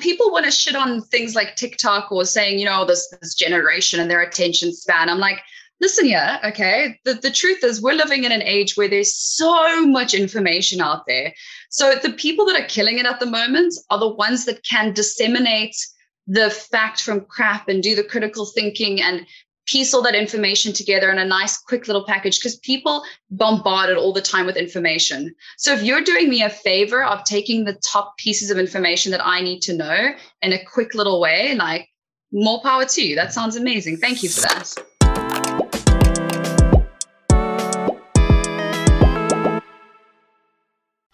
people want to shit on things like TikTok or saying, you know, this this generation and their attention span. I'm like, listen here, okay. The, the truth is, we're living in an age where there's so much information out there. So the people that are killing it at the moment are the ones that can disseminate the fact from crap and do the critical thinking and piece all that information together in a nice, quick little package because people bombarded all the time with information. So if you're doing me a favor of taking the top pieces of information that I need to know in a quick little way, like more power to you. That sounds amazing. Thank you for that.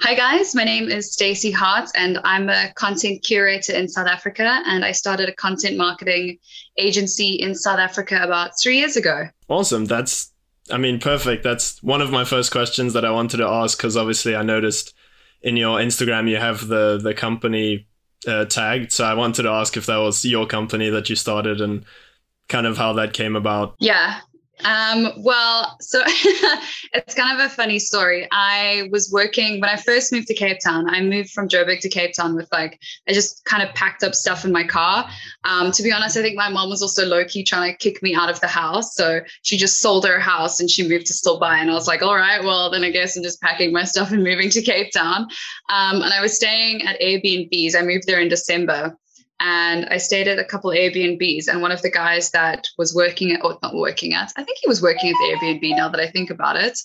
Hi guys, my name is Stacey Hart and I'm a content curator in South Africa and I started a content marketing agency in South Africa about 3 years ago. Awesome. That's I mean perfect. That's one of my first questions that I wanted to ask cuz obviously I noticed in your Instagram you have the the company uh, tagged. So I wanted to ask if that was your company that you started and kind of how that came about. Yeah, um, well, so it's kind of a funny story. I was working when I first moved to Cape Town. I moved from Joburg to Cape Town with like, I just kind of packed up stuff in my car. Um, to be honest, I think my mom was also low key trying to kick me out of the house. So she just sold her house and she moved to Stilbaai. And I was like, all right, well, then I guess I'm just packing my stuff and moving to Cape Town. Um, and I was staying at Airbnbs. I moved there in December and I stayed at a couple Airbnbs. And one of the guys that was working at, or not working at, I think he was working at the Airbnb now that I think about it.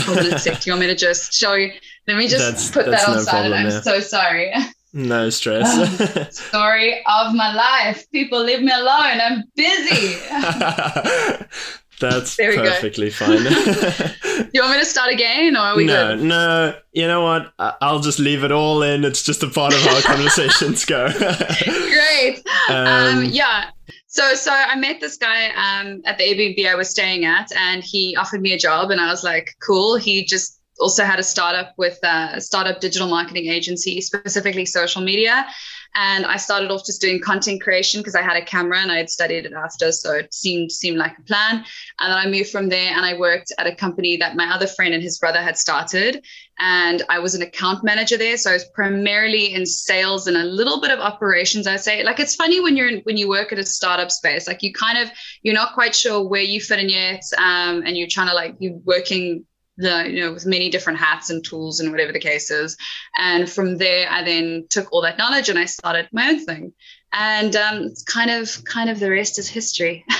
Hold on a sec. Do you want me to just show you? Let me just that's, put that's that on no silent. I'm yeah. so sorry. No stress. Um, story of my life. People leave me alone. I'm busy. That's perfectly fine. you want me to start again, or are we no, good? No, You know what? I'll just leave it all in. It's just a part of how conversations go. Great. Um, um, yeah. So, so I met this guy um, at the Airbnb I was staying at, and he offered me a job, and I was like, "Cool." He just also had a startup with uh, a startup digital marketing agency, specifically social media. And I started off just doing content creation because I had a camera and I had studied it AFDA, so it seemed seemed like a plan. And then I moved from there and I worked at a company that my other friend and his brother had started, and I was an account manager there. So I was primarily in sales and a little bit of operations. I'd say, like it's funny when you're in, when you work at a startup space, like you kind of you're not quite sure where you fit in yet, um, and you're trying to like you're working the you know with many different hats and tools and whatever the case is. And from there i then took all that knowledge and i started my own thing. And um, kind of kind of the rest is history.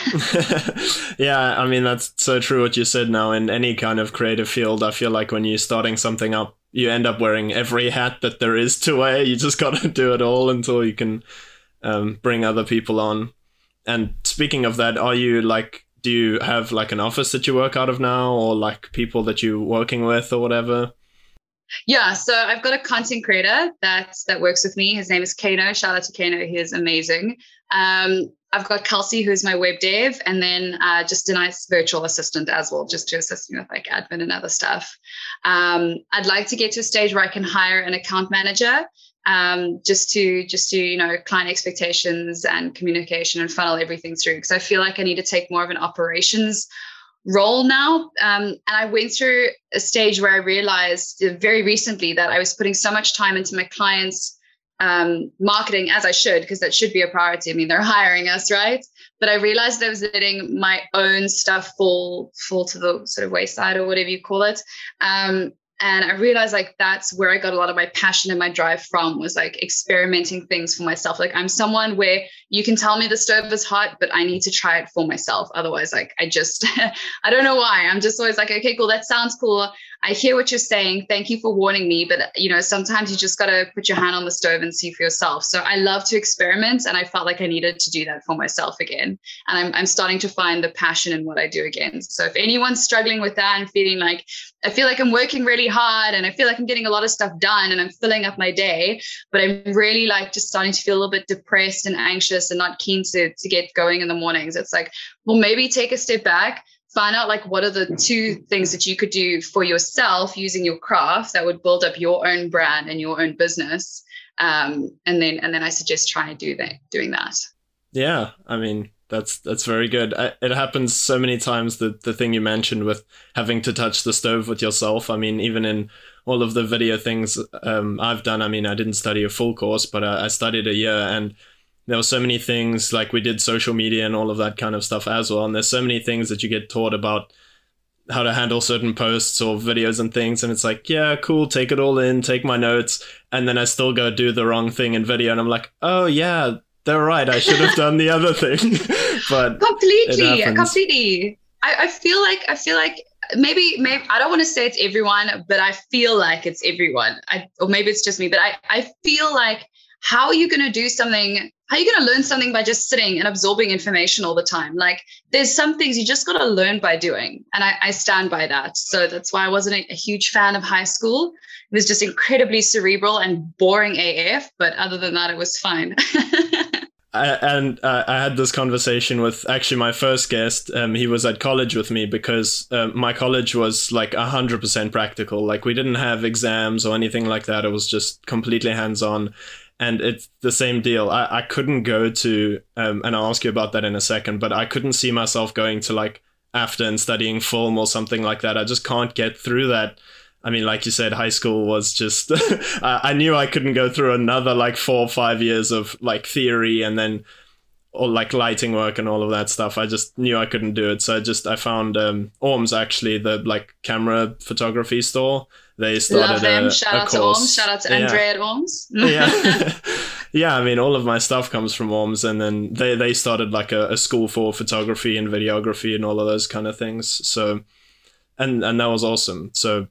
Yeah i mean that's so true what you said now. In any kind of creative field i feel like when you're starting something up you end up wearing every hat that there is to wear. You just got to do it all until you can um, bring other people on. And speaking of that are you like do you have like an office that you work out of now or like people that you're working with or whatever? Yeah so i've got a content creator that that works with me. His name is kano. Shout out to kano. He is amazing. Um, i've got kelsey who's my web dev and then uh, just a nice virtual assistant as well just to assist me with like admin and other stuff. Um, i'd like to get to a stage where i can hire an account manager um, just to just to you know client expectations and communication and funnel everything through because I feel like I need to take more of an operations role now. Um, and I went through a stage where I realized very recently that I was putting so much time into my clients' um, marketing as I should, because that should be a priority. I mean, they're hiring us, right? But I realized I was letting my own stuff fall fall to the sort of wayside or whatever you call it. Um, and i realized like that's where i got a lot of my passion and my drive from was like experimenting things for myself. Like i'm someone where you can tell me the stove is hot but i need to try it for myself. Otherwise like i just i don't know why. I'm just always like okay cool that sounds cool I hear what you're saying. Thank you for warning me. But, you know, sometimes you just got to put your hand on the stove and see for yourself. So I love to experiment. And I felt like I needed to do that for myself again. And I'm, I'm starting to find the passion in what I do again. So if anyone's struggling with that and feeling like, I feel like I'm working really hard and I feel like I'm getting a lot of stuff done and I'm filling up my day, but I'm really like just starting to feel a little bit depressed and anxious and not keen to, to get going in the mornings. It's like, well, maybe take a step back find out like what are the two things that you could do for yourself using your craft that would build up your own brand and your own business. Um, and then and then i suggest trying to do that doing that. Yeah i mean that's that's very good. I, it happens so many times the the thing you mentioned with having to touch the stove with yourself. I mean even in all of the video things um, I've done. I mean, I didn't study a full course, but I, I studied a year and there were so many things like we did social media and all of that kind of stuff as well. And there's so many things that you get taught about how to handle certain posts or videos and things. And it's like, yeah, cool, take it all in, take my notes. And then I still go do the wrong thing in video. And I'm like, oh, yeah, they're right. I should have done the other thing. but completely, completely. I, I feel like, I feel like maybe maybe I don't want to say it's everyone, but I feel like it's everyone. I or maybe it's just me, but I I feel like how are you going to do something how are you going to learn something by just sitting and absorbing information all the time like there's some things you just got to learn by doing and I, I, stand by that so that's why i wasn't a, a, huge fan of high school it was just incredibly cerebral and boring af but other than that it was fine I, and uh, I had this conversation with actually my first guest. Um, he was at college with me because uh, my college was like hundred percent practical. Like we didn't have exams or anything like that. It was just completely hands on and it's the same deal. I, I couldn't go to, um, and I'll ask you about that in a second, but I couldn't see myself going to like AFDA and studying film or something like that. I just can't get through that. I mean, like you said, high school was just, I knew I couldn't go through another like four or five years of like theory and then, or like lighting work and all of that stuff. I just knew I couldn't do it. So I just, I found um, Orms actually, the like camera photography store they started Love them. A, Shout a out course. to Orms. Shout out to Andre yeah. at Orms. yeah. yeah, I mean, all of my stuff comes from Orms, and then they, they started like a, a school for photography and videography and all of those kind of things. So, and and that was awesome. So,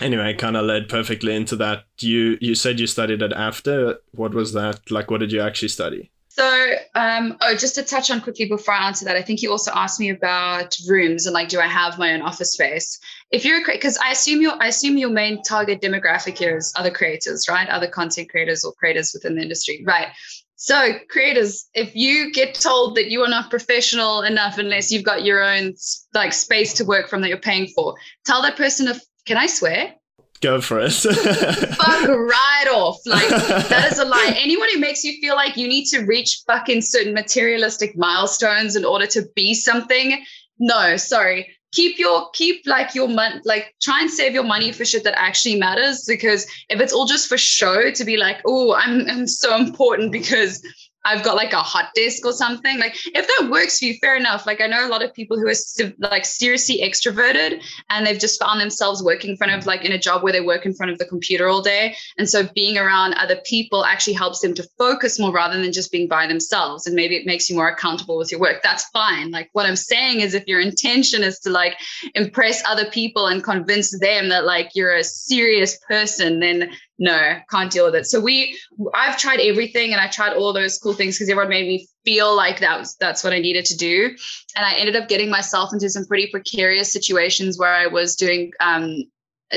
anyway, kind of led perfectly into that. You you said you studied it AFDA. What was that? Like, what did you actually study? So, um, oh, just to touch on quickly before I answer that, I think you also asked me about rooms and like, do I have my own office space? If you're a because I assume your I assume your main target demographic here is other creators, right? Other content creators or creators within the industry, right? So, creators, if you get told that you are not professional enough unless you've got your own like space to work from that you're paying for, tell that person if can I swear? Go for it. Fuck right off. Like that is a lie. Anyone who makes you feel like you need to reach fucking certain materialistic milestones in order to be something, no, sorry. Keep your keep like your money like try and save your money for shit that actually matters because if it's all just for show to be like, oh, I'm I'm so important because I've got like a hot desk or something. Like if that works for you, fair enough. Like I know a lot of people who are like seriously extroverted and they've just found themselves working in front of like in a job where they work in front of the computer all day. And so being around other people actually helps them to focus more rather than just being by themselves. And maybe it makes you more accountable with your work. That's fine. Like what I'm saying is if your intention is to like impress other people and convince them that like you're a serious person, then no, can't deal with it. So we, I've tried everything and I tried all those cool things because everyone made me feel like that was that's what I needed to do, and I ended up getting myself into some pretty precarious situations where I was doing um,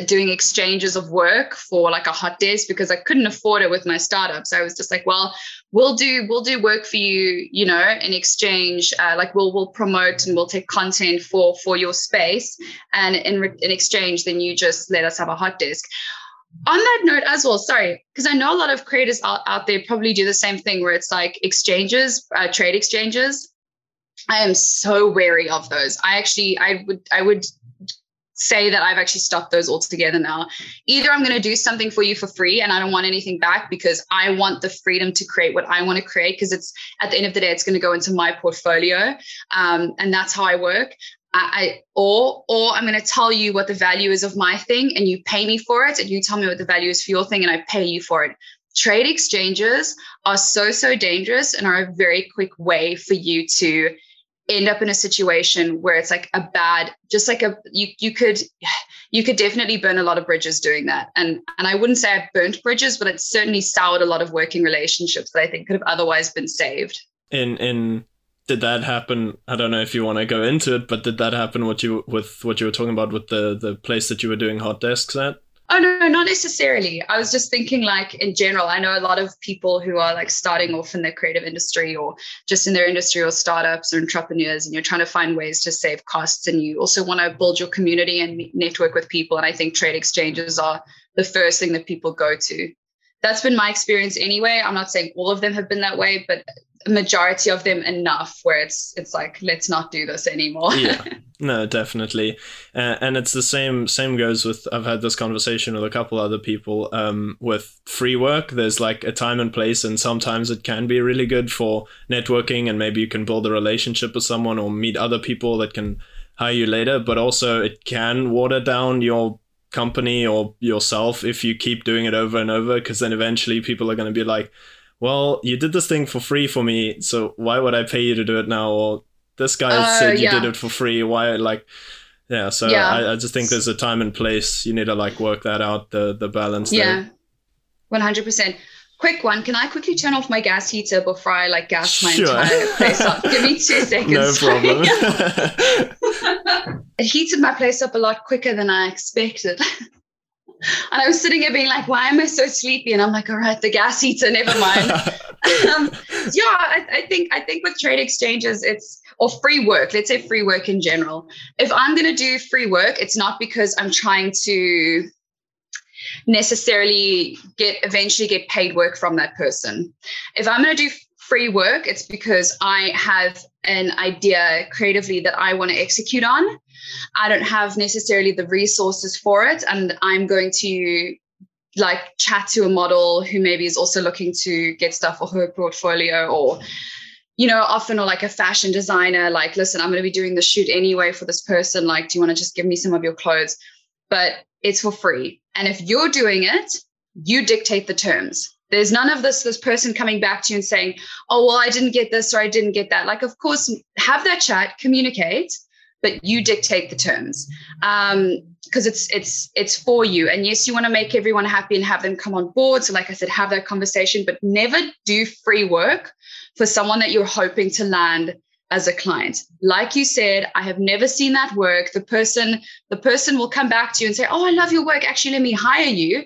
doing exchanges of work for like a hot desk because I couldn't afford it with my startup. So I was just like, well, we'll do we'll do work for you, you know, in exchange. Uh, like we'll we'll promote and we'll take content for for your space, and in in exchange, then you just let us have a hot desk on that note as well sorry because i know a lot of creators out, out there probably do the same thing where it's like exchanges uh, trade exchanges. I am so wary of those. I actually i would i would say that i've actually stopped those altogether now. Either i'm going to do something for you for free and i don't want anything back because i want the freedom to create what i want to create because it's at the end of the day it's going to go into my portfolio um, and that's how i work I, or or I'm going to tell you what the value is of my thing and you pay me for it and you tell me what the value is for your thing and I pay you for it. Trade exchanges are so so dangerous and are a very quick way for you to end up in a situation where it's like a bad just like a you you could you could definitely burn a lot of bridges doing that and and I wouldn't say I've burnt bridges but it's certainly soured a lot of working relationships that I think could have otherwise been saved. In in did that happen? I don't know if you want to go into it, but did that happen? What you with what you were talking about with the the place that you were doing hot desks at? Oh no, not necessarily. I was just thinking like in general. I know a lot of people who are like starting off in the creative industry or just in their industry or startups or entrepreneurs, and you're trying to find ways to save costs, and you also want to build your community and network with people. And I think trade exchanges are the first thing that people go to that's been my experience anyway. I'm not saying all of them have been that way, but majority of them enough where it's it's like let's not do this anymore. Yeah. No definitely. Uh, and it's the same same goes with i've had this conversation with a couple other people um, with free work. There's like a time and place and sometimes it can be really good for networking and maybe you can build a relationship with someone or meet other people that can hire you later but also it can water down your company or yourself if you keep doing it over and over because then eventually people are going to be like well, you did this thing for free for me, so why would I pay you to do it now? Or this guy uh, said you yeah. did it for free. Why, like, yeah. So yeah. I, I, just think there's a time and place. You need to like work that out, the the balance. Yeah, one hundred percent. Quick one. Can I quickly turn off my gas heater before I like gas my sure. entire place up? Give me two seconds. No problem. it heated my place up a lot quicker than I expected. And I was sitting here being like, why am I so sleepy? And I'm like, all right, the gas heater, never mind. um, yeah, I, I, think I think with trade exchanges, it's or free work, let's say free work in general. If I'm gonna do free work, it's not because I'm trying to necessarily get eventually get paid work from that person. If I'm gonna do free work, it's because I have an idea creatively that I want to execute on. I don't have necessarily the resources for it. And I'm going to like chat to a model who maybe is also looking to get stuff for her portfolio or you know often or like a fashion designer like listen i'm going to be doing the shoot anyway for this person like do you want to just give me some of your clothes but it's for free and if you're doing it you dictate the terms there's none of this this person coming back to you and saying oh well i didn't get this or i didn't get that. Like of course have that chat communicate but you dictate the terms because um, it's it's it's for you. And yes you want to make everyone happy and have them come on board. So like i said have that conversation but never do free work for someone that you're hoping to land as a client. Like you said i have never seen that work. The person the person will come back to you and say oh i love your work. Actually let me hire you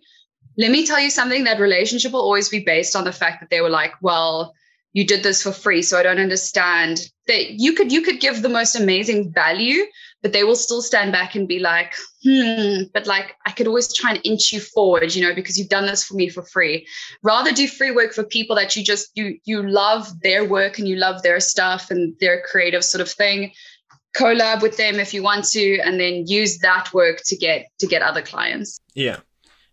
let me tell you something that relationship will always be based on the fact that they were like well you did this for free so i don't understand. That you could you could give the most amazing value but they will still stand back and be like hmm but like i could always try and inch you forward you know because you've done this for me for free. Rather do free work for people that you just you you love their work and you love their stuff and their creative sort of thing. Collab with them if you want to and then use that work to get to get other clients. Yeah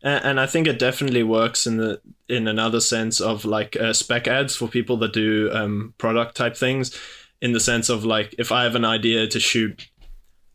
and I think it definitely works in the in another sense of like uh, spec ads for people that do um, product type things, in the sense of like if I have an idea to shoot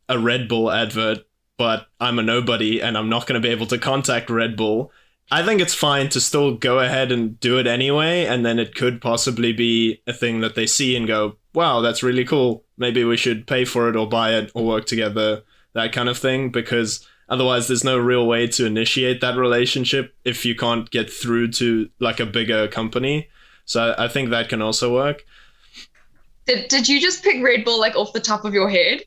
a Red Bull advert, but I'm a nobody and I'm not going to be able to contact Red Bull. I think it's fine to still go ahead and do it anyway, and then it could possibly be a thing that they see and go, "Wow, that's really cool. Maybe we should pay for it or buy it or work together." That kind of thing, because Otherwise, there's no real way to initiate that relationship if you can't get through to like a bigger company. So I think that can also work. Did, did you just pick Red Bull like off the top of your head?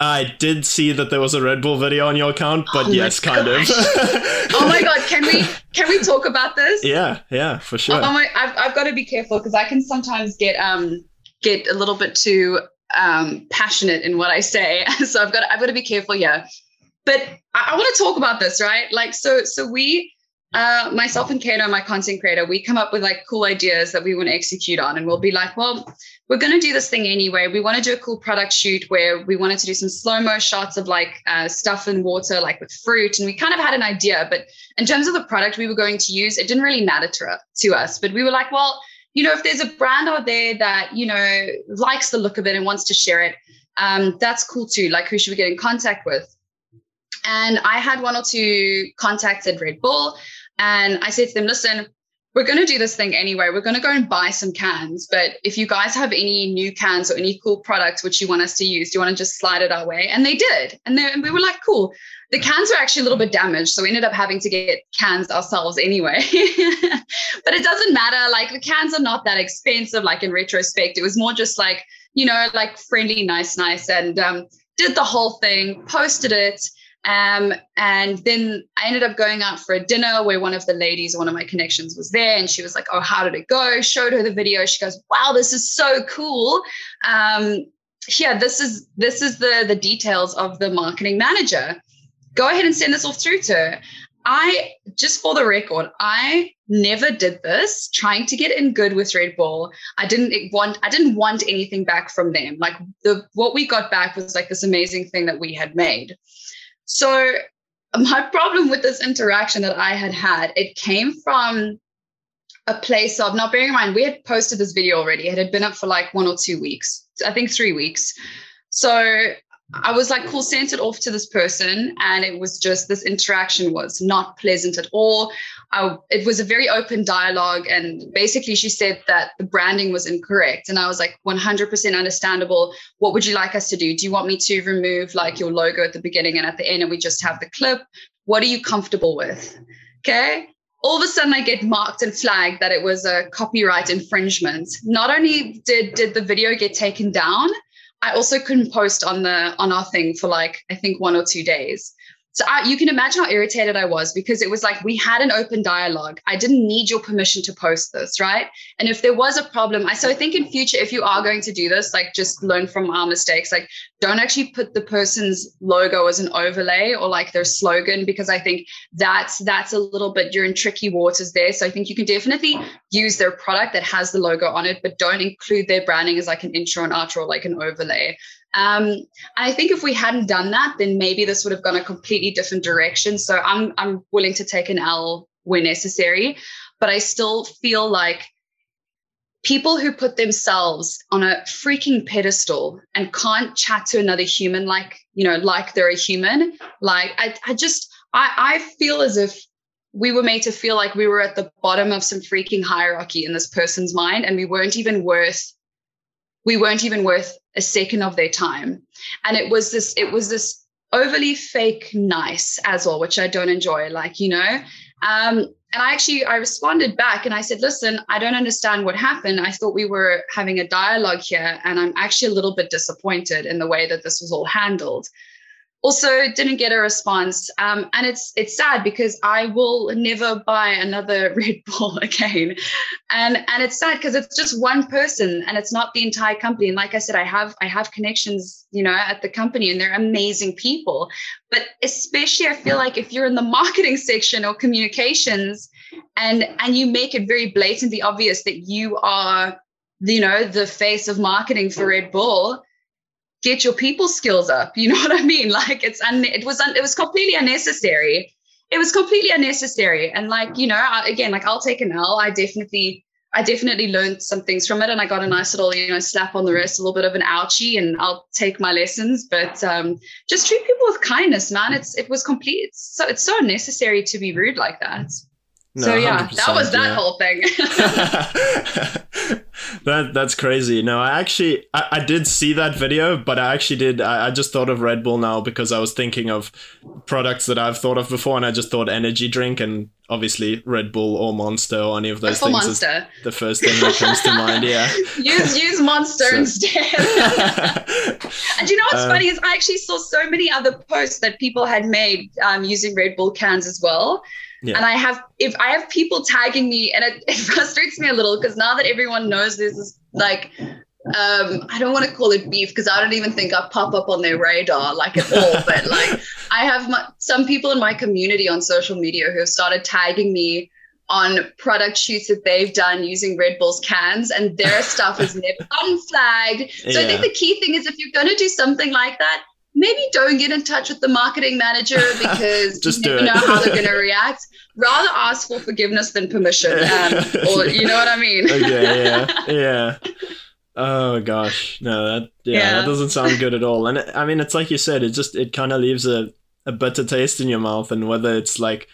I did see that there was a Red Bull video on your account, but oh yes, kind of. oh my god, can we can we talk about this? Yeah, yeah, for sure. Oh my, I've I've got to be careful because I can sometimes get um get a little bit too um passionate in what I say, so I've got I've got to be careful here but I, I want to talk about this, right? Like, so, so we, uh, myself and Kato, my content creator, we come up with like cool ideas that we want to execute on, and we'll be like, well, we're going to do this thing anyway. We want to do a cool product shoot where we wanted to do some slow mo shots of like uh, stuff in water, like with fruit. And we kind of had an idea, but in terms of the product we were going to use, it didn't really matter to, to us. But we were like, well, you know, if there's a brand out there that, you know, likes the look of it and wants to share it, um, that's cool too. Like, who should we get in contact with? And I had one or two contacts at Red Bull. And I said to them, listen, we're going to do this thing anyway. We're going to go and buy some cans. But if you guys have any new cans or any cool products which you want us to use, do you want to just slide it our way? And they did. And, they, and we were like, cool. The cans were actually a little bit damaged. So we ended up having to get cans ourselves anyway. but it doesn't matter. Like the cans are not that expensive, like in retrospect. It was more just like, you know, like friendly, nice, nice. And um, did the whole thing, posted it. Um, and then I ended up going out for a dinner where one of the ladies, one of my connections, was there, and she was like, "Oh, how did it go?" Showed her the video. She goes, "Wow, this is so cool." Um, yeah, this is this is the the details of the marketing manager. Go ahead and send this off through to her. I just for the record, I never did this trying to get in good with Red Bull. I didn't want I didn't want anything back from them. Like the what we got back was like this amazing thing that we had made. So my problem with this interaction that I had had, it came from a place of not bearing in mind we had posted this video already. It had been up for like one or two weeks, I think three weeks. So I was like, sent it off to this person. And it was just this interaction was not pleasant at all. I, it was a very open dialogue. And basically, she said that the branding was incorrect. And I was like, 100% understandable. What would you like us to do? Do you want me to remove like your logo at the beginning and at the end and we just have the clip? What are you comfortable with? Okay. All of a sudden, I get marked and flagged that it was a copyright infringement. Not only did, did the video get taken down, I also couldn't post on the on our thing for like I think one or two days. So I, you can imagine how irritated I was because it was like we had an open dialogue. I didn't need your permission to post this, right? And if there was a problem, I so I think in future, if you are going to do this, like just learn from our mistakes. Like don't actually put the person's logo as an overlay or like their slogan because I think that's that's a little bit you're in tricky waters there. So I think you can definitely use their product that has the logo on it, but don't include their branding as like an intro and outro, or like an overlay. Um, I think if we hadn't done that, then maybe this would have gone a completely different direction. So I'm I'm willing to take an L where necessary, but I still feel like people who put themselves on a freaking pedestal and can't chat to another human like you know like they're a human like i, I just I, I feel as if we were made to feel like we were at the bottom of some freaking hierarchy in this person's mind and we weren't even worth we weren't even worth a second of their time. And it was this it was this overly fake nice as well which i don't enjoy like you know? Um, and i actually i responded back and i said listen i don't understand what happened. I thought we were having a dialogue here and i'm actually a little bit disappointed in the way that this was all handled also didn't get a response. Um, and it's it's sad because i will never buy another red bull again. And and it's sad because it's just one person and it's not the entire company. And like i said i have i have connections you know at the company and they're amazing people. But especially i feel like if you're in the marketing section or communications and and you make it very blatantly obvious that you are you know the face of marketing for red bull get your people skills up. You know what I mean? Like it's un- it was un- it was completely unnecessary. It was completely unnecessary. And like you know, I, again, like I'll take an L. I definitely I definitely learned some things from it, and I got a nice little you know slap on the wrist, a little bit of an ouchie, and I'll take my lessons. But um, just treat people with kindness, man. It's it was complete. It's so it's so unnecessary to be rude like that. No, so yeah, that was that yeah. whole thing. that that's crazy. No, I actually I, I did see that video, but I actually did I, I just thought of Red Bull now because I was thinking of products that I've thought of before, and I just thought energy drink and obviously Red Bull or Monster or any of those things Monster. is the first thing that comes to mind. Yeah, use use Monster so. instead. and you know what's uh, funny is I actually saw so many other posts that people had made um, using Red Bull cans as well. Yeah. And I have if I have people tagging me, and it, it frustrates me a little because now that everyone knows this is like um, I don't want to call it beef because I don't even think I pop up on their radar like at all. but like I have my, some people in my community on social media who have started tagging me on product shoots that they've done using Red Bull's cans, and their stuff is never unflagged. So yeah. I think the key thing is if you're going to do something like that, maybe don't get in touch with the marketing manager because Just you never know how they're going to react. Rather ask for forgiveness than permission, um, or you know what I mean. okay, yeah, yeah. Oh gosh, no, that yeah, yeah, that doesn't sound good at all. And it, I mean, it's like you said, it just it kind of leaves a a bitter taste in your mouth, and whether it's like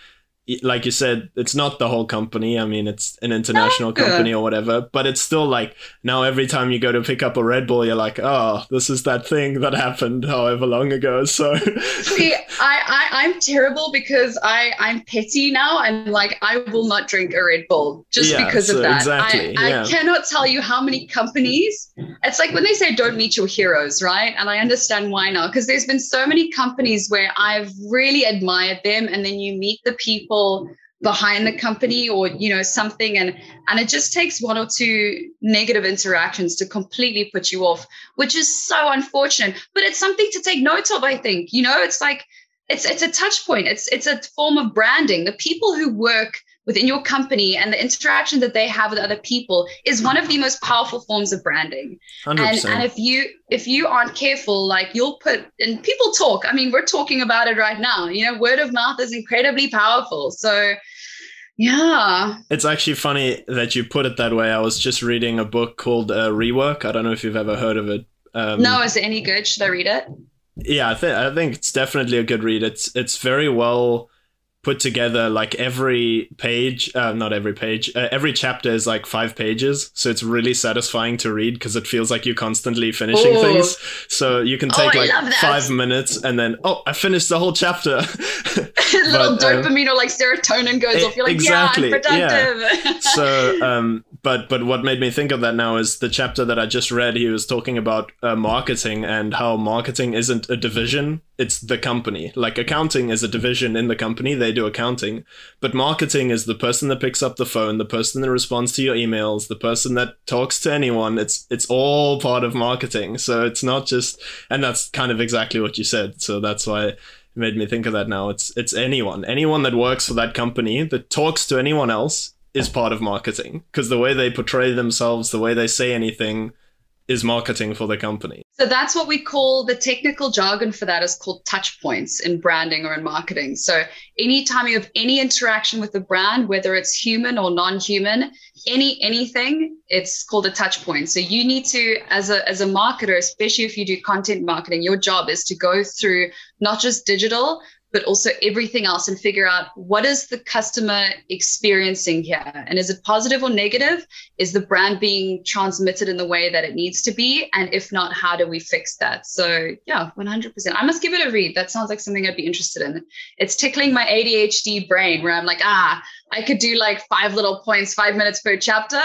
like you said, it's not the whole company. I mean, it's an international company or whatever, but it's still like now every time you go to pick up a Red Bull, you're like, oh, this is that thing that happened however long ago. So see, I, I I'm terrible because I I'm petty now and like I will not drink a Red Bull just yeah, because so of that. Exactly, I, yeah. I cannot tell you how many companies. It's like when they say don't meet your heroes, right? And I understand why now because there's been so many companies where I've really admired them, and then you meet the people people behind the company or you know something and and it just takes one or two negative interactions to completely put you off which is so unfortunate but it's something to take note of i think you know it's like it's it's a touch point. It's it's a form of branding. The people who work within your company and the interaction that they have with other people is one of the most powerful forms of branding. 100%. and and if you if you aren't careful like you'll put and people talk. I mean we're talking about it right now. You know word of mouth is incredibly powerful. So yeah. It's actually funny that you put it that way. I was just reading a book called uh, rework. I don't know if you've ever heard of it. Um, no is it any good? Should i read it? Yeah i think i think it's definitely a good read. It's it's very well put together like every page uh, not every page uh, every chapter is like five pages. So it's really satisfying to read because it feels like you're constantly finishing Ooh. things. So you can take oh, like five minutes and then oh i finished the whole chapter. Little but, um, dopamine or like serotonin goes it, off. You're like exactly, yeah i'm productive yeah. so um but but what made me think of that now is the chapter that I just read. He was talking about uh, marketing and how marketing isn't a division; it's the company. Like accounting is a division in the company; they do accounting, but marketing is the person that picks up the phone, the person that responds to your emails, the person that talks to anyone. It's it's all part of marketing. So it's not just, and that's kind of exactly what you said. So that's why it made me think of that now. It's it's anyone, anyone that works for that company that talks to anyone else is part of marketing because the way they portray themselves, the way they say anything is marketing for the company. So that's what we call the technical jargon for that is called touch points in branding or in marketing. So anytime you have any interaction with the brand, whether it's human or non-human, any anything, it's called a touch point. So you need to, as a as a marketer, especially if you do content marketing, your job is to go through not just digital, but also everything else and figure out what is the customer experiencing here. And is it positive or negative? Is the brand being transmitted in the way that it needs to be? And if not how do we fix that? So yeah 100% i must give it a read. That sounds like something i'd be interested in. It's tickling my adhd brain where i'm like ah I could do like five little points, five minutes per chapter.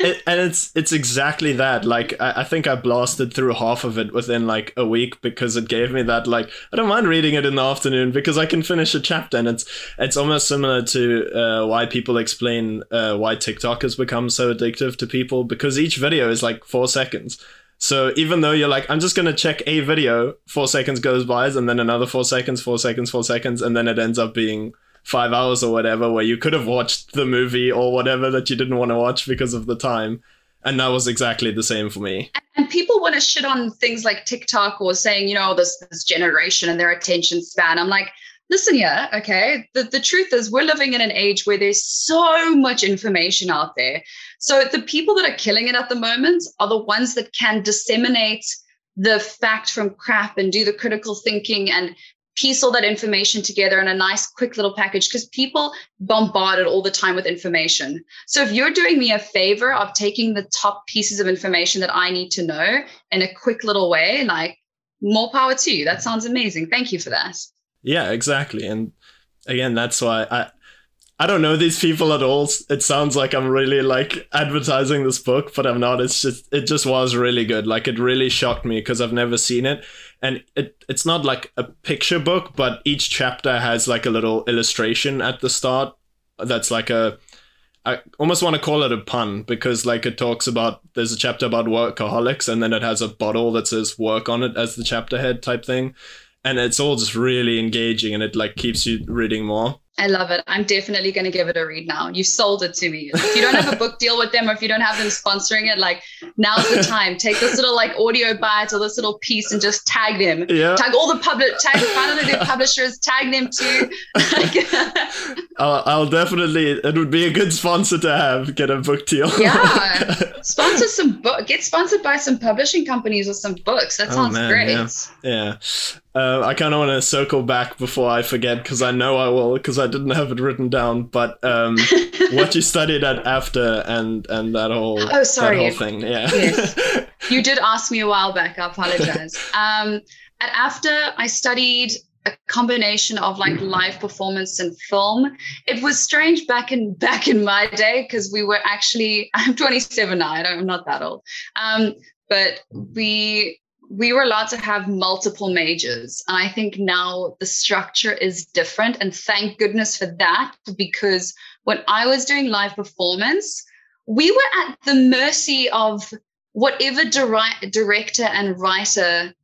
it, and it's it's exactly that. Like I, I, think I blasted through half of it within like a week because it gave me that like I don't mind reading it in the afternoon because I can finish a chapter and it's it's almost similar to uh, why people explain uh, why TikTok has become so addictive to people because each video is like four seconds. So even though you're like, I'm just gonna check a video, four seconds goes by, and then another four seconds, four seconds, four seconds, and then it ends up being five hours or whatever where you could have watched the movie or whatever that you didn't want to watch because of the time. And that was exactly the same for me. And people want to shit on things like TikTok or saying, you know, this this generation and their attention span. I'm like, listen yeah, okay. The, the truth is we're living in an age where there's so much information out there. So the people that are killing it at the moment are the ones that can disseminate the fact from crap and do the critical thinking and piece all that information together in a nice quick little package because people bombarded all the time with information so if you're doing me a favor of taking the top pieces of information that i need to know in a quick little way like more power to you that sounds amazing thank you for that yeah exactly and again that's why i I don't know these people at all. It sounds like I'm really like advertising this book, but I'm not. It's just it just was really good. Like it really shocked me because I've never seen it and it it's not like a picture book, but each chapter has like a little illustration at the start. That's like a I almost want to call it a pun because like it talks about there's a chapter about workaholics and then it has a bottle that says work on it as the chapter head type thing. And it's all just really engaging and it like keeps you reading more. I love it. I'm definitely going to give it a read now. You sold it to me. If you don't have a book deal with them or if you don't have them sponsoring it, like now's the time. Take this little like audio bite or this little piece and just tag them. Yeah. Tag all the public, tag find out the publishers, tag them too. I'll, I'll, definitely, it would be a good sponsor to have, get a book deal. yeah. Sponsor some book, get sponsored by some publishing companies or some books. That oh, sounds oh, man, great. Yeah. yeah. Uh, I kind of want to circle back before I forget because I know I will because I didn't have it written down. But um, what you studied at AFDA and and that whole oh sorry whole thing, yeah. Yes. you did ask me a while back. I apologize. um, at AFDA I studied a combination of like live performance and film. It was strange back in back in my day because we were actually I'm 27 now. I am not that old. Um, but we we were allowed to have multiple majors. And I think now the structure is different. And thank goodness for that, because when I was doing live performance, we were at the mercy of whatever director and writer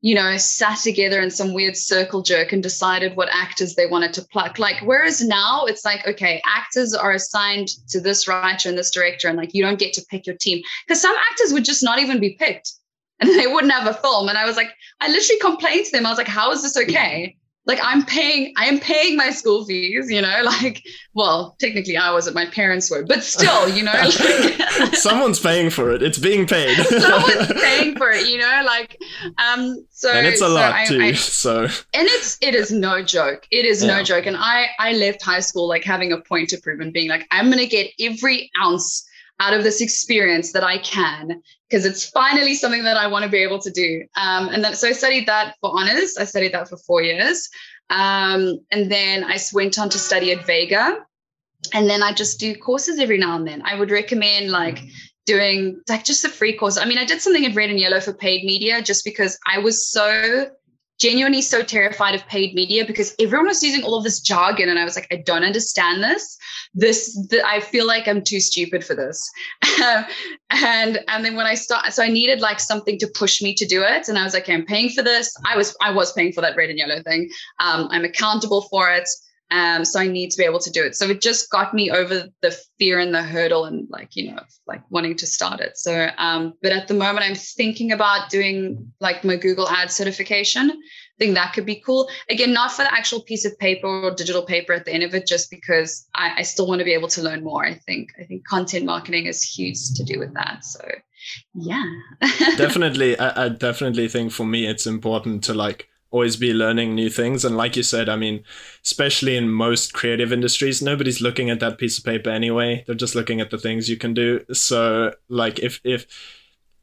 you know, sat together in some weird circle jerk and decided what actors they wanted to pluck. Like, whereas now it's like, okay, actors are assigned to this writer and this director, and like you don't get to pick your team. Because some actors would just not even be picked and they wouldn't have a film. And I was like, I literally complained to them. I was like, how is this okay? like i'm paying i am paying my school fees you know like well technically i wasn't my parents were but still you know like, someone's paying for it it's being paid someone's paying for it you know like um so and it's a so lot I, too I, so and it's it is no joke it is yeah. no joke and i i left high school like having a point to prove and being like i'm gonna get every ounce out of this experience that I can because it's finally something that I want to be able to do. Um, and then, so I studied that for honors. I studied that for four years. Um, and then I went on to study at Vega. And then I just do courses every now and then. I would recommend like doing like just a free course. I mean, I did something at Red and Yellow for paid media just because I was so genuinely so terrified of paid media because everyone was using all of this jargon and i was like i don't understand this. This the, i feel like i'm too stupid for this. And and then when i start so i needed like something to push me to do it. And i was like okay, i'm paying for this. I was i was paying for that red and yellow thing. Um, i'm accountable for it um, so I need to be able to do it. So it just got me over the fear and the hurdle and like, you know, like wanting to start it. So, um, but at the moment I'm thinking about doing like my Google ad certification. I think that could be cool. Again, not for the actual piece of paper or digital paper at the end of it, just because I, I still want to be able to learn more. I think, I think content marketing is huge to do with that. So yeah. definitely. I, I definitely think for me, it's important to like, always be learning new things. And like you said, I mean, especially in most creative industries, nobody's looking at that piece of paper anyway. They're just looking at the things you can do. So like if if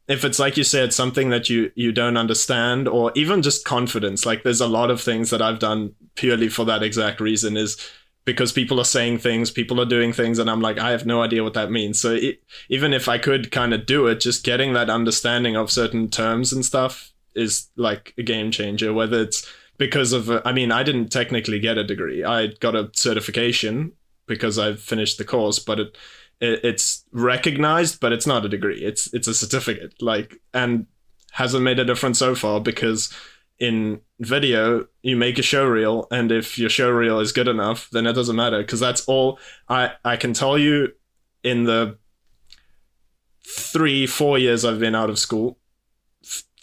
if it's like you said something that you you don't understand or even just confidence like there's a lot of things that i've done purely for that exact reason is because people are saying things people are doing things and i'm like i have no idea what that means so it, even if i could kind of do it just getting that understanding of certain terms and stuff is like a game changer. Whether it's because of, I mean, I didn't technically get a degree. I got a certification because I finished the course, but it, it it's recognized, but it's not a degree. It's it's a certificate. Like and hasn't made a difference so far because in video you make a show reel and if your show reel is good enough then it doesn't matter because that's all i i can tell you in the three four years i've been out of school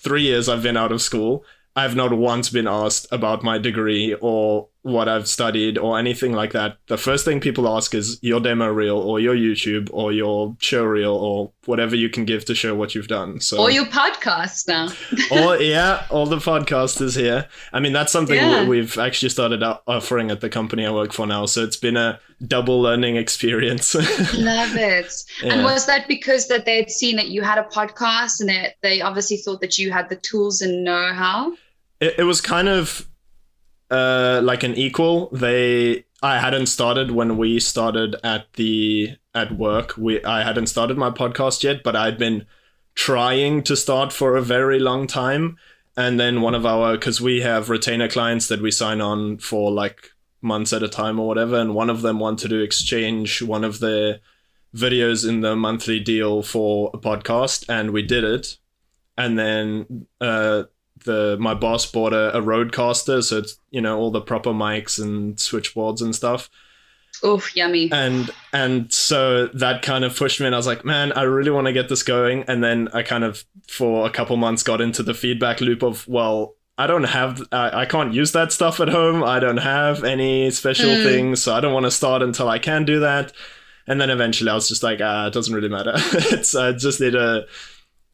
three years I've been out of school, I've not once been asked about my degree or what I've studied or anything like that. The first thing people ask is your demo reel or your YouTube or your show reel or whatever you can give to show what you've done. So or your podcast now. or yeah, all the podcasters here. I mean, that's something yeah. we've actually started offering at the company I work for now. So it's been a double learning experience. Love it. Yeah. And was that because that they had seen that you had a podcast and that they obviously thought that you had the tools and know how? It, it was kind of uh, like an equal. They I hadn't started when we started at the at work. We I hadn't started my podcast yet, but I'd been trying to start for a very long time. And then one of our because we have retainer clients that we sign on for like months at a time or whatever, and one of them wanted to exchange one of their videos in the monthly deal for a podcast, and we did it. And then uh, the my boss bought a, a Rodecaster, so it's you know all the proper mics and switchboards and stuff. Oh, yummy. And and so that kind of pushed me, and I was like, man, I really want to get this going. And then I kind of for a couple months got into the feedback loop of, well, I don't have, I, I can't use that stuff at home. I don't have any special mm. things, so I don't want to start until I can do that. And then eventually, I was just like, ah, it doesn't really matter. it's I just need a.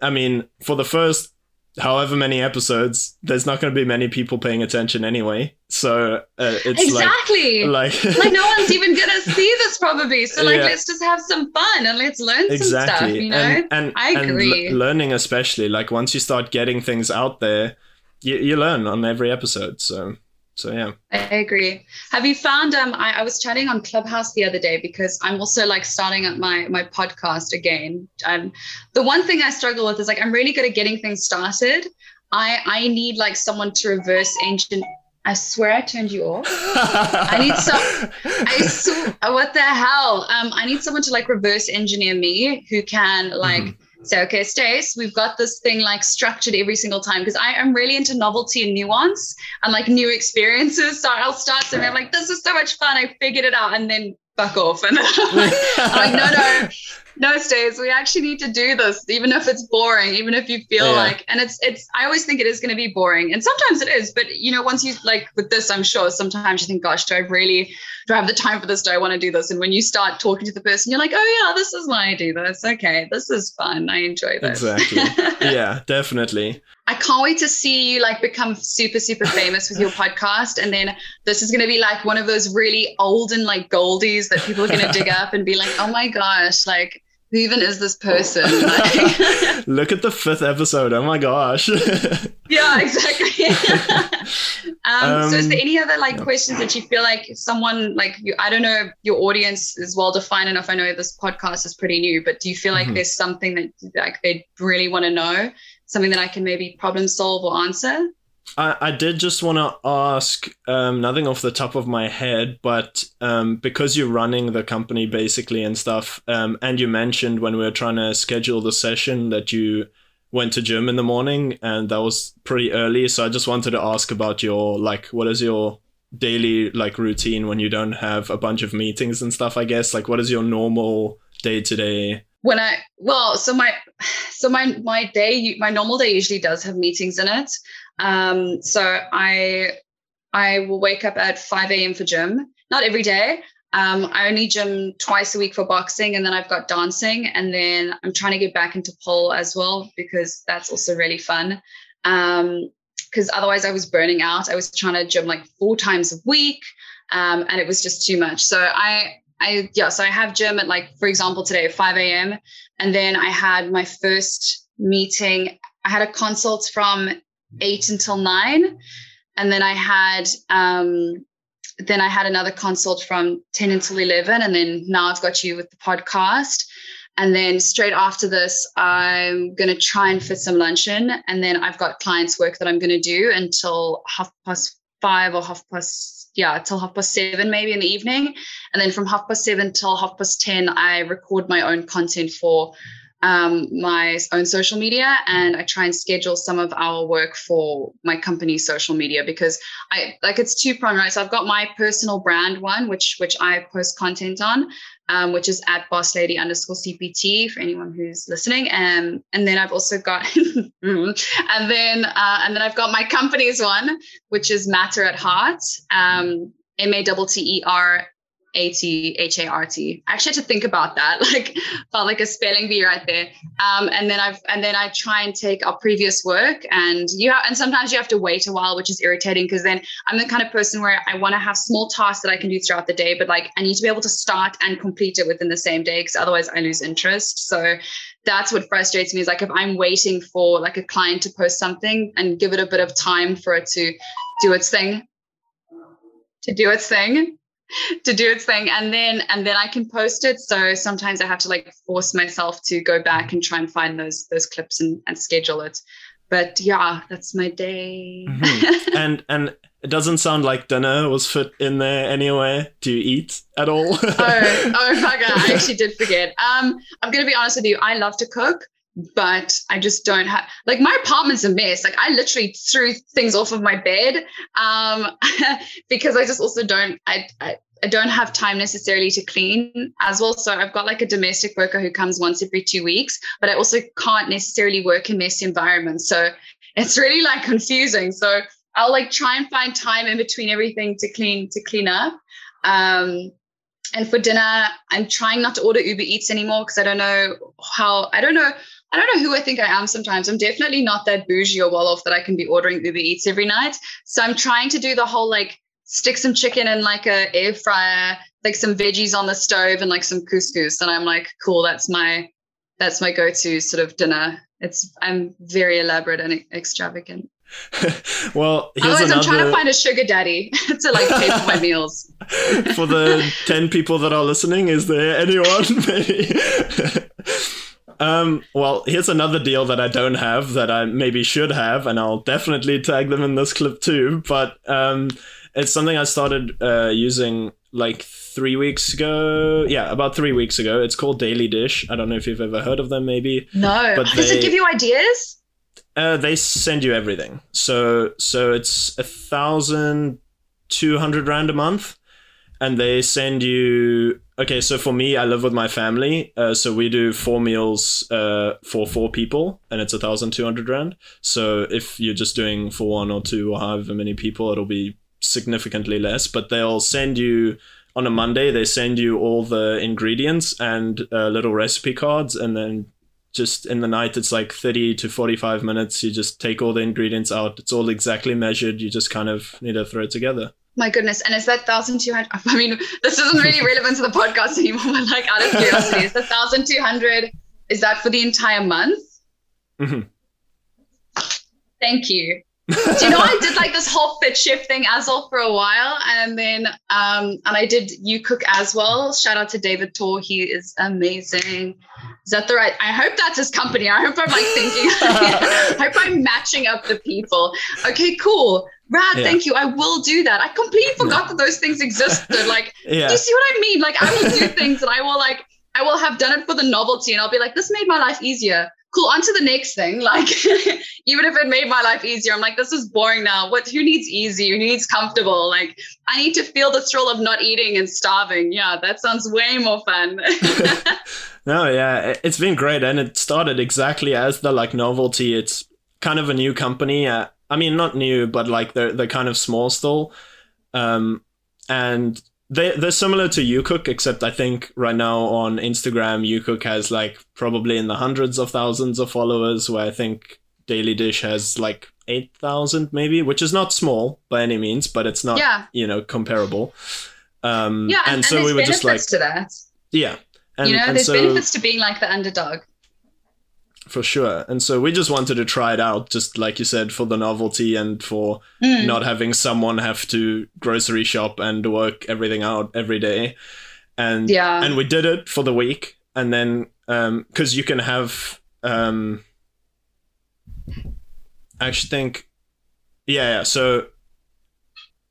I mean, for the first however many episodes, there's not going to be many people paying attention anyway. So uh, it's exactly like like, like no one's even going to see this probably. So like yeah. let's just have some fun and let's learn exactly. some stuff. You know, and, and I agree. And l- learning especially like once you start getting things out there, you you learn on every episode. So so yeah. I agree. Have you found um I, I, was chatting on Clubhouse the other day because I'm also like starting up my my podcast again. And the one thing I struggle with is like I'm really good at getting things started. I I need like someone to reverse engine I swear I turned you off. I need some. I what the hell? Um, I need someone to like reverse engineer me who can like mm-hmm say, okay, Stace, we've got this thing like structured every single time because I am really into novelty and nuance and like new experiences. So I'll start something I'm like, this is so much fun. I figured it out. And then fuck off. And I'm like, no, no, no, Stace, we actually need to do this, even if it's boring, even if you feel yeah. like, and it's, it's, I always think it is going to be boring. And sometimes it is, but you know, once you like with this, I'm sure sometimes you think, gosh, do I really, do I have the time for this? Do I want to do this? And when you start talking to the person, you're like, oh yeah, this is why I do this. Okay, this is fun. I enjoy this. Exactly. yeah, definitely. I can't wait to see you like become super, super famous with your podcast. And then this is going to be like one of those really old and like goldies that people are going to dig up and be like, oh my gosh, like who even is this person? Like, Look at the fifth episode. Oh my gosh. yeah, exactly. um, um, so is there um, any other like questions that you feel like someone like you, I don't know, your audience is well defined enough. I know this podcast is pretty new, but do you feel like mm-hmm. there's something that like they really want to know? Something that I can maybe problem solve or answer? I, I did just want to ask um, nothing off the top of my head, but um, because you're running the company basically and stuff, um, and you mentioned when we were trying to schedule the session that you went to gym in the morning, and that was pretty early. So I just wanted to ask about your like, what is your daily like routine when you don't have a bunch of meetings and stuff? I guess like, what is your normal day to day? When I well, so my so my my day my normal day usually does have meetings in it. Um, so I I will wake up at 5 a.m. for gym. Not every day. Um, I only gym twice a week for boxing, and then I've got dancing, and then I'm trying to get back into pole as well because that's also really fun. Um, because otherwise I was burning out. I was trying to gym like four times a week, um, and it was just too much. So I, I yeah, so I have gym at like, for example, today at 5 a.m. And then I had my first meeting. I had a consult from eight until nine. And then I had um, then I had another consult from 10 until 11. And then now I've got you with the podcast. And then straight after this, I'm going to try and fit some lunch in. And then I've got clients' work that I'm going to do until half past five or half past, yeah, till half past seven, maybe in the evening. And then from half past seven till half past 10, I record my own content for um, my own social media and I try and schedule some of our work for my company's social media because I like it's two pronged, right? So I've got my personal brand one, which which I post content on, um, which is at boss lady underscore CPT for anyone who's listening. Um, and then I've also got and then uh, and then I've got my company's one, which is Matter at Heart. Um, M A T T E R a T H A R T. I actually had to think about that, like felt like a spelling bee right there. Um, and then I've and then I try and take our previous work, and you have, and sometimes you have to wait a while, which is irritating because then I'm the kind of person where I want to have small tasks that I can do throughout the day, but like I need to be able to start and complete it within the same day because otherwise I lose interest. So that's what frustrates me is like if I'm waiting for like a client to post something and give it a bit of time for it to do its thing, to do its thing to do its thing and then and then I can post it. So sometimes I have to like force myself to go back and try and find those those clips and, and schedule it. But yeah, that's my day. mm-hmm. And and it doesn't sound like dinner was fit in there anyway. Do you eat at all? oh, oh fuck! I actually did forget. Um, I'm gonna be honest with you. I love to cook, but I just don't have like my apartment's a mess. Like I literally threw things off of my bed um, because I just also don't I, I I don't have time necessarily to clean as well. So I've got like a domestic worker who comes once every two weeks, but I also can't necessarily work in messy environments. So it's really like confusing. So I'll like try and find time in between everything to clean to clean up. Um, and for dinner, I'm trying not to order Uber Eats anymore because I don't know how I don't know I don't know who I think I am sometimes. I'm definitely not that bougie or well off that I can be ordering Uber Eats every night. So I'm trying to do the whole like stick some chicken in like a air fryer, like some veggies on the stove and like some couscous. And I'm like, cool, that's my that's my go-to sort of dinner. It's I'm very elaborate and extravagant. well, otherwise another... I'm trying to find a sugar daddy to like pay for my meals. for the ten people that are listening, is there anyone maybe? Um, well, here's another deal that I don't have that I maybe should have, and I'll definitely tag them in this clip too. But um, it's something I started uh, using like three weeks ago. Yeah, about three weeks ago. It's called Daily Dish. I don't know if you've ever heard of them, maybe. No. But Does they- it give you ideas? Uh, they send you everything. So so it's a thousand two hundred rand a month, and they send you. Okay, so for me, I live with my family, uh, so we do four meals uh, for four people, and it's a thousand two hundred rand. So if you're just doing for one or two or however many people, it'll be significantly less. But they'll send you on a Monday. They send you all the ingredients and uh, little recipe cards, and then just in the night it's like 30 to 45 minutes you just take all the ingredients out it's all exactly measured you just kind of need to throw it together My goodness. And is that 1,200? I mean, this isn't really relevant to the podcast anymore, but like out of curiosity, is the 1,200, is that for the entire month? Mhm. Thank you. Do you know I did like this whole fit shift thing as well for a while, and then um and I did UCOOK as well. Shout out to David Tor, he is amazing. Is that the right? I hope that's his company. I hope I'm like thinking. I hope I'm matching up the people. Okay, cool. Rad, Yeah. thank you. I will do that. I completely forgot that those things existed. Like, yeah you see what I mean? Like, I will do things and I will like, I will have done it for the novelty, and I'll be like, this made my life easier. Cool. On to the next thing. Like, even if it made my life easier, I'm like, this is boring now. What? Who needs easy? Who needs comfortable? Like, I need to feel the thrill of not eating and starving. Yeah, that sounds way more fun. no yeah it- it's been great and it started exactly as the like novelty it's kind of a new company uh, i mean not new but like they're, they're kind of small still um and they, they're similar to UCOOK, except I think right now on Instagram, UCOOK has like probably in the hundreds of thousands of followers, where I think Daily Dish has like 8,000 maybe, which is not small by any means, but it's not, yeah, you know, comparable. Um, yeah, and, and so and we were just like, to that. yeah. And, you know, and there's so, benefits to being like the underdog. For sure. And so we just wanted to try it out, just like you said, for the novelty and for Mm. not having someone have to grocery shop and work everything out every day. And Yeah. and we did it for the week, and then um, because you can have um, I actually think, yeah, yeah. So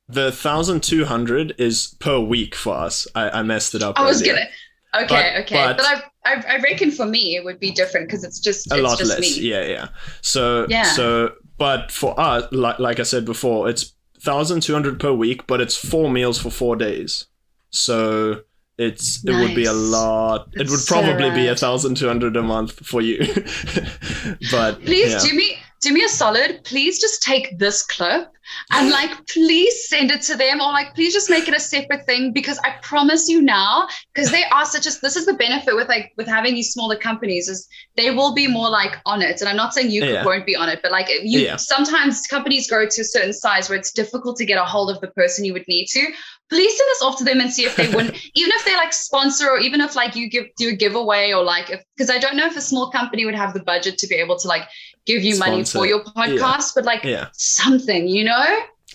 the thousand two hundred is per week for us. I, I messed it up. I was earlier. gonna. Okay, But- okay, but- but, I, I, I reckon for me it would be different because it's just a it's lot just less. me. Yeah, yeah. So Yeah. so but for us, like like I said before, it's thousand two hundred per week, but it's four meals for four days. So it's it would be a Nice. lot. it That's would so probably be a thousand two hundred a month for you. but Please yeah. me do me a solid. Please just take this clip and like please send it to them or like please just make it a separate thing because I promise you now because they are such a this is the benefit with like with having these smaller companies is they will be more like on it and I'm not saying you Yeah. won't be on it but like you Yeah. sometimes companies grow to a certain size where it's difficult to get a hold of the person you would need to please send this off to them and see if they wouldn't even if they like sponsor or even if like you give do a giveaway or like if because I don't know if a small company would have the budget to be able to like give you money for your podcast but like yeah, something you know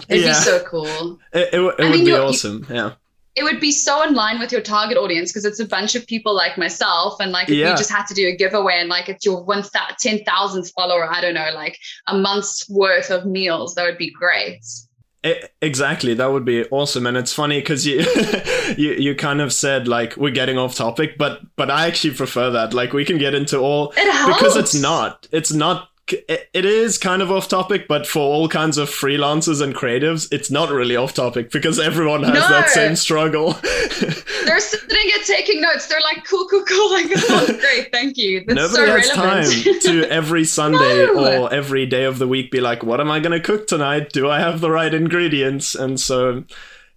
it'd Yeah. be so cool it, it, it I would be you're- you- awesome. yeah, it would be so in line with your target audience because it's a bunch of people like myself and like if Yeah. you just had to do a giveaway and like it's your one 10,000th follower I don't know like a month's worth of meals that would be great E- exactly. That would be awesome. And it's funny because you, you you kind of said like we're getting off topic, but but I actually prefer that. Like we can get into all it because it's not it's not it is kind of off topic but for all kinds of freelancers and creatives it's not really off topic because everyone has No. that same struggle. They're sitting here taking notes. They're like cool cool cool. Like sounds great thank you. That's nobody so has relevant. time to every sunday No. or every day of the week be like what am i going to cook tonight? Do i have the right ingredients? And so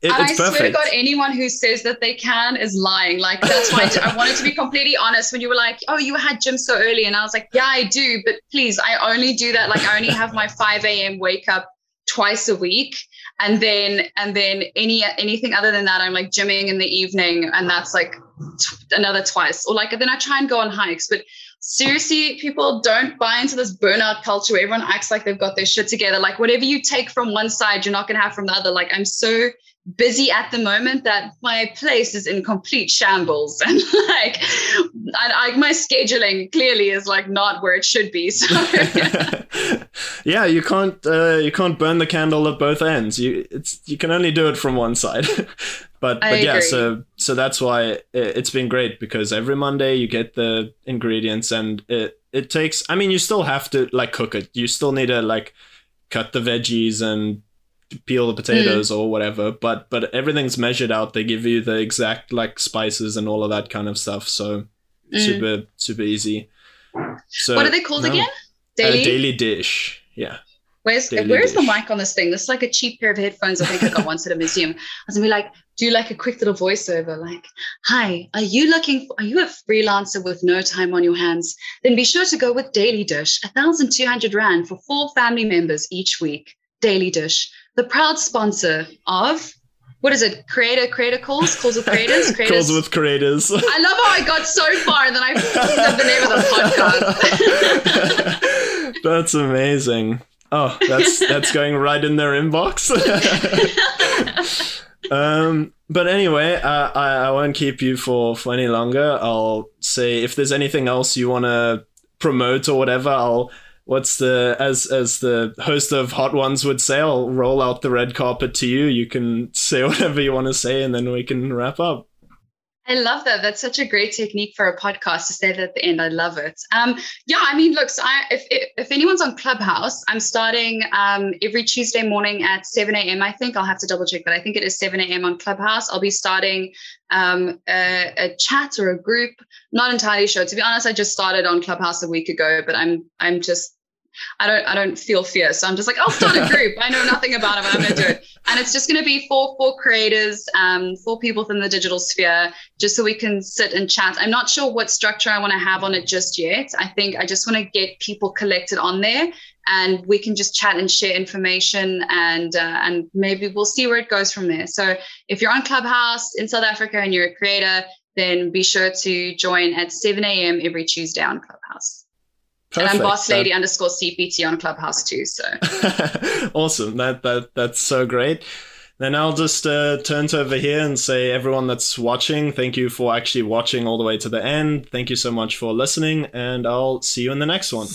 it, and I it's swear to God, anyone who says that they can is lying. Like that's why I, I wanted to be completely honest. When you were like, "Oh, you had gym so early," and I was like, "Yeah, I do, but please, I only do that. Like, I only have my 5 a.m. wake up twice a week, and then and then any anything other than that, I'm like gymming in the evening, and that's like t- another twice. Or like then I try and go on hikes, but." Seriously, people don't buy into this burnout culture where everyone acts like they've got their shit together. Like, whatever you take from one side, you're not going to have from the other. Like, I'm so busy at the moment that my place is in complete shambles. And like I, I, my scheduling clearly is like not where it should be. So yeah you can't uh, you can't burn the candle at both ends. You it's you can only do it from one side. But I but yeah agree. so so that's why it's been great because every monday you get the ingredients and it it takes i mean you still have to like cook it. You still need to like cut the veggies and peel the potatoes mm. or whatever but but everything's measured out they give you the exact like spices and all of that kind of stuff so mm. super super easy so what are they called no, again daily? daily dish yeah Where's Daily where's dish. the mic on this thing? This is like a cheap pair of headphones I think I got once at a museum. I was gonna be like, do like a quick little voiceover, like, "Hi, are you looking? For, are you a freelancer with no time on your hands? Then be sure to go with Daily Dish, a thousand two hundred rand for four family members each week. Daily Dish, the proud sponsor of what is it? Creator creator calls calls with creators. creators. Calls with creators. I love how I got so far and then I said the name of the podcast. That's amazing. Oh, that's that's going right in their inbox. um, but anyway, uh, I I won't keep you for for any longer. I'll say if there's anything else you want to promote or whatever, I'll what's the as as the host of Hot Ones would say, I'll roll out the red carpet to you. You can say whatever you want to say, and then we can wrap up. I love that. That's such a great technique for a podcast to say that at the end. I love it. Um, yeah, I mean, look, so I, if, if anyone's on Clubhouse, I'm starting um, every Tuesday morning at 7 a.m. I think I'll have to double check, but I think it is 7 a.m. on Clubhouse. I'll be starting um, a, a, chat or a group. Not entirely sure. To be honest, I just started on Clubhouse a week ago, but I'm I'm just I don't I don't feel fear. So I'm just like, I'll start a group. I know nothing about it, but I'm gonna do it. And it's just gonna be for for creators, um, for people within the digital sphere, just so we can sit and chat. I'm not sure what structure I want to have on it just yet. I think I just want to get people collected on there and we can just chat and share information and uh, and maybe we'll see where it goes from there. So if you're on Clubhouse in South Africa and you're a creator, then be sure to join at 7 a.m. every Tuesday on Clubhouse. Perfect. And I'm boss lady that... underscore CPT on Clubhouse too. So awesome. That that that's so great. Then I'll just uh, turn to over here and say, everyone that's watching, thank you for actually watching all the way to the end. Thank you so much for listening, and I'll see you in the next one.